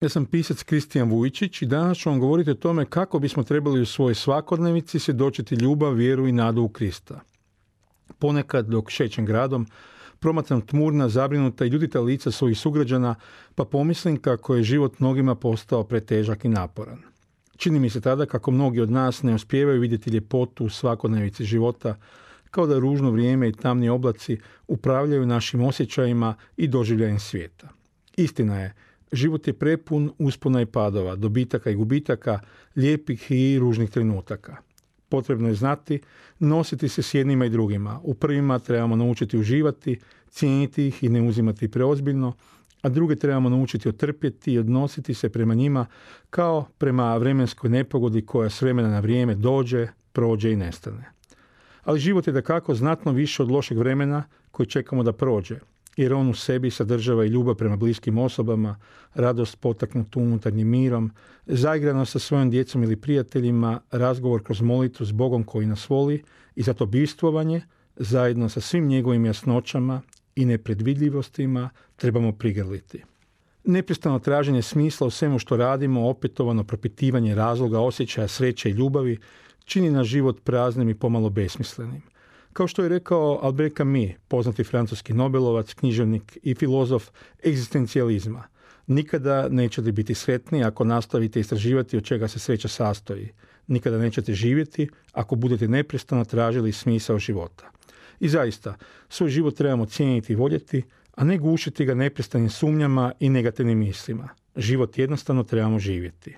Ja sam pisac Kristijan Vujčić i danas ću vam govoriti o tome kako bismo trebali u svojoj svakodnevici svjedočiti ljubav, vjeru i nadu u Krista. Ponekad dok šećem gradom, promatram tmurna, zabrinuta i ljudita lica svojih sugrađana, pa pomislim kako je život mnogima postao pretežak i naporan. Čini mi se tada kako mnogi od nas ne uspijevaju vidjeti ljepotu u svakodnevici života, kao da ružno vrijeme i tamni oblaci upravljaju našim osjećajima i doživljajem svijeta. Istina je, Život je prepun uspona i padova, dobitaka i gubitaka, lijepih i ružnih trenutaka. Potrebno je znati nositi se s jednima i drugima. U prvima trebamo naučiti uživati, cijeniti ih i ne uzimati preozbiljno, a druge trebamo naučiti otrpjeti i odnositi se prema njima kao prema vremenskoj nepogodi koja s vremena na vrijeme dođe, prođe i nestane. Ali život je da kako znatno više od lošeg vremena koji čekamo da prođe jer on u sebi sadržava i ljubav prema bliskim osobama, radost potaknutu unutarnjim mirom, zaigrano sa svojom djecom ili prijateljima, razgovor kroz molitvu s Bogom koji nas voli i zato bistvovanje, zajedno sa svim njegovim jasnoćama i nepredvidljivostima, trebamo prigrliti. Neprestano traženje smisla u svemu što radimo, opetovano propitivanje razloga, osjećaja, sreće i ljubavi, čini naš život praznim i pomalo besmislenim. Kao što je rekao Albert Camus, poznati francuski Nobelovac, književnik i filozof egzistencijalizma, nikada nećete biti sretni ako nastavite istraživati od čega se sreća sastoji. Nikada nećete živjeti ako budete neprestano tražili smisao života. I zaista, svoj život trebamo cijeniti i voljeti, a ne gušiti ga neprestanim sumnjama i negativnim mislima. Život jednostavno trebamo živjeti.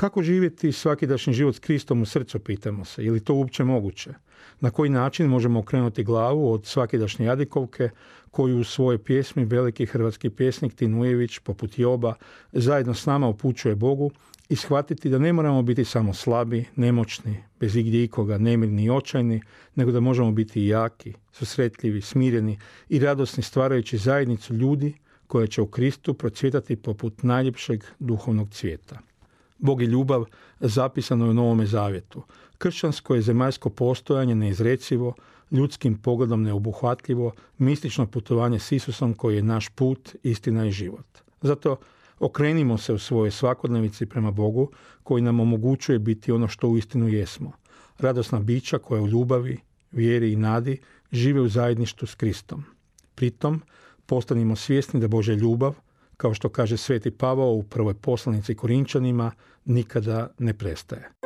Kako živjeti svakidašnji život s Kristom u srcu, pitamo se, je li to uopće moguće? Na koji način možemo okrenuti glavu od svakidašnje jadikovke koju u svojoj pjesmi veliki hrvatski pjesnik Tinujević, poput Joba, zajedno s nama upućuje Bogu i shvatiti da ne moramo biti samo slabi, nemoćni, bez igdje ikoga, nemirni i očajni, nego da možemo biti jaki, susretljivi, smireni i radosni stvarajući zajednicu ljudi koja će u Kristu procvjetati poput najljepšeg duhovnog cvijeta. Bog i ljubav zapisano je u Novome Zavjetu. Kršćansko je zemaljsko postojanje neizrecivo, ljudskim pogledom neobuhvatljivo, mistično putovanje s Isusom koji je naš put, istina i život. Zato okrenimo se u svojoj svakodnevici prema Bogu koji nam omogućuje biti ono što uistinu jesmo. Radosna bića koja u ljubavi, vjeri i nadi žive u zajedništvu s Kristom. Pritom postanimo svjesni da Božja ljubav, kao što kaže sveti Pavao u prvoj poslanici Korinčanima, nikada ne prestaje.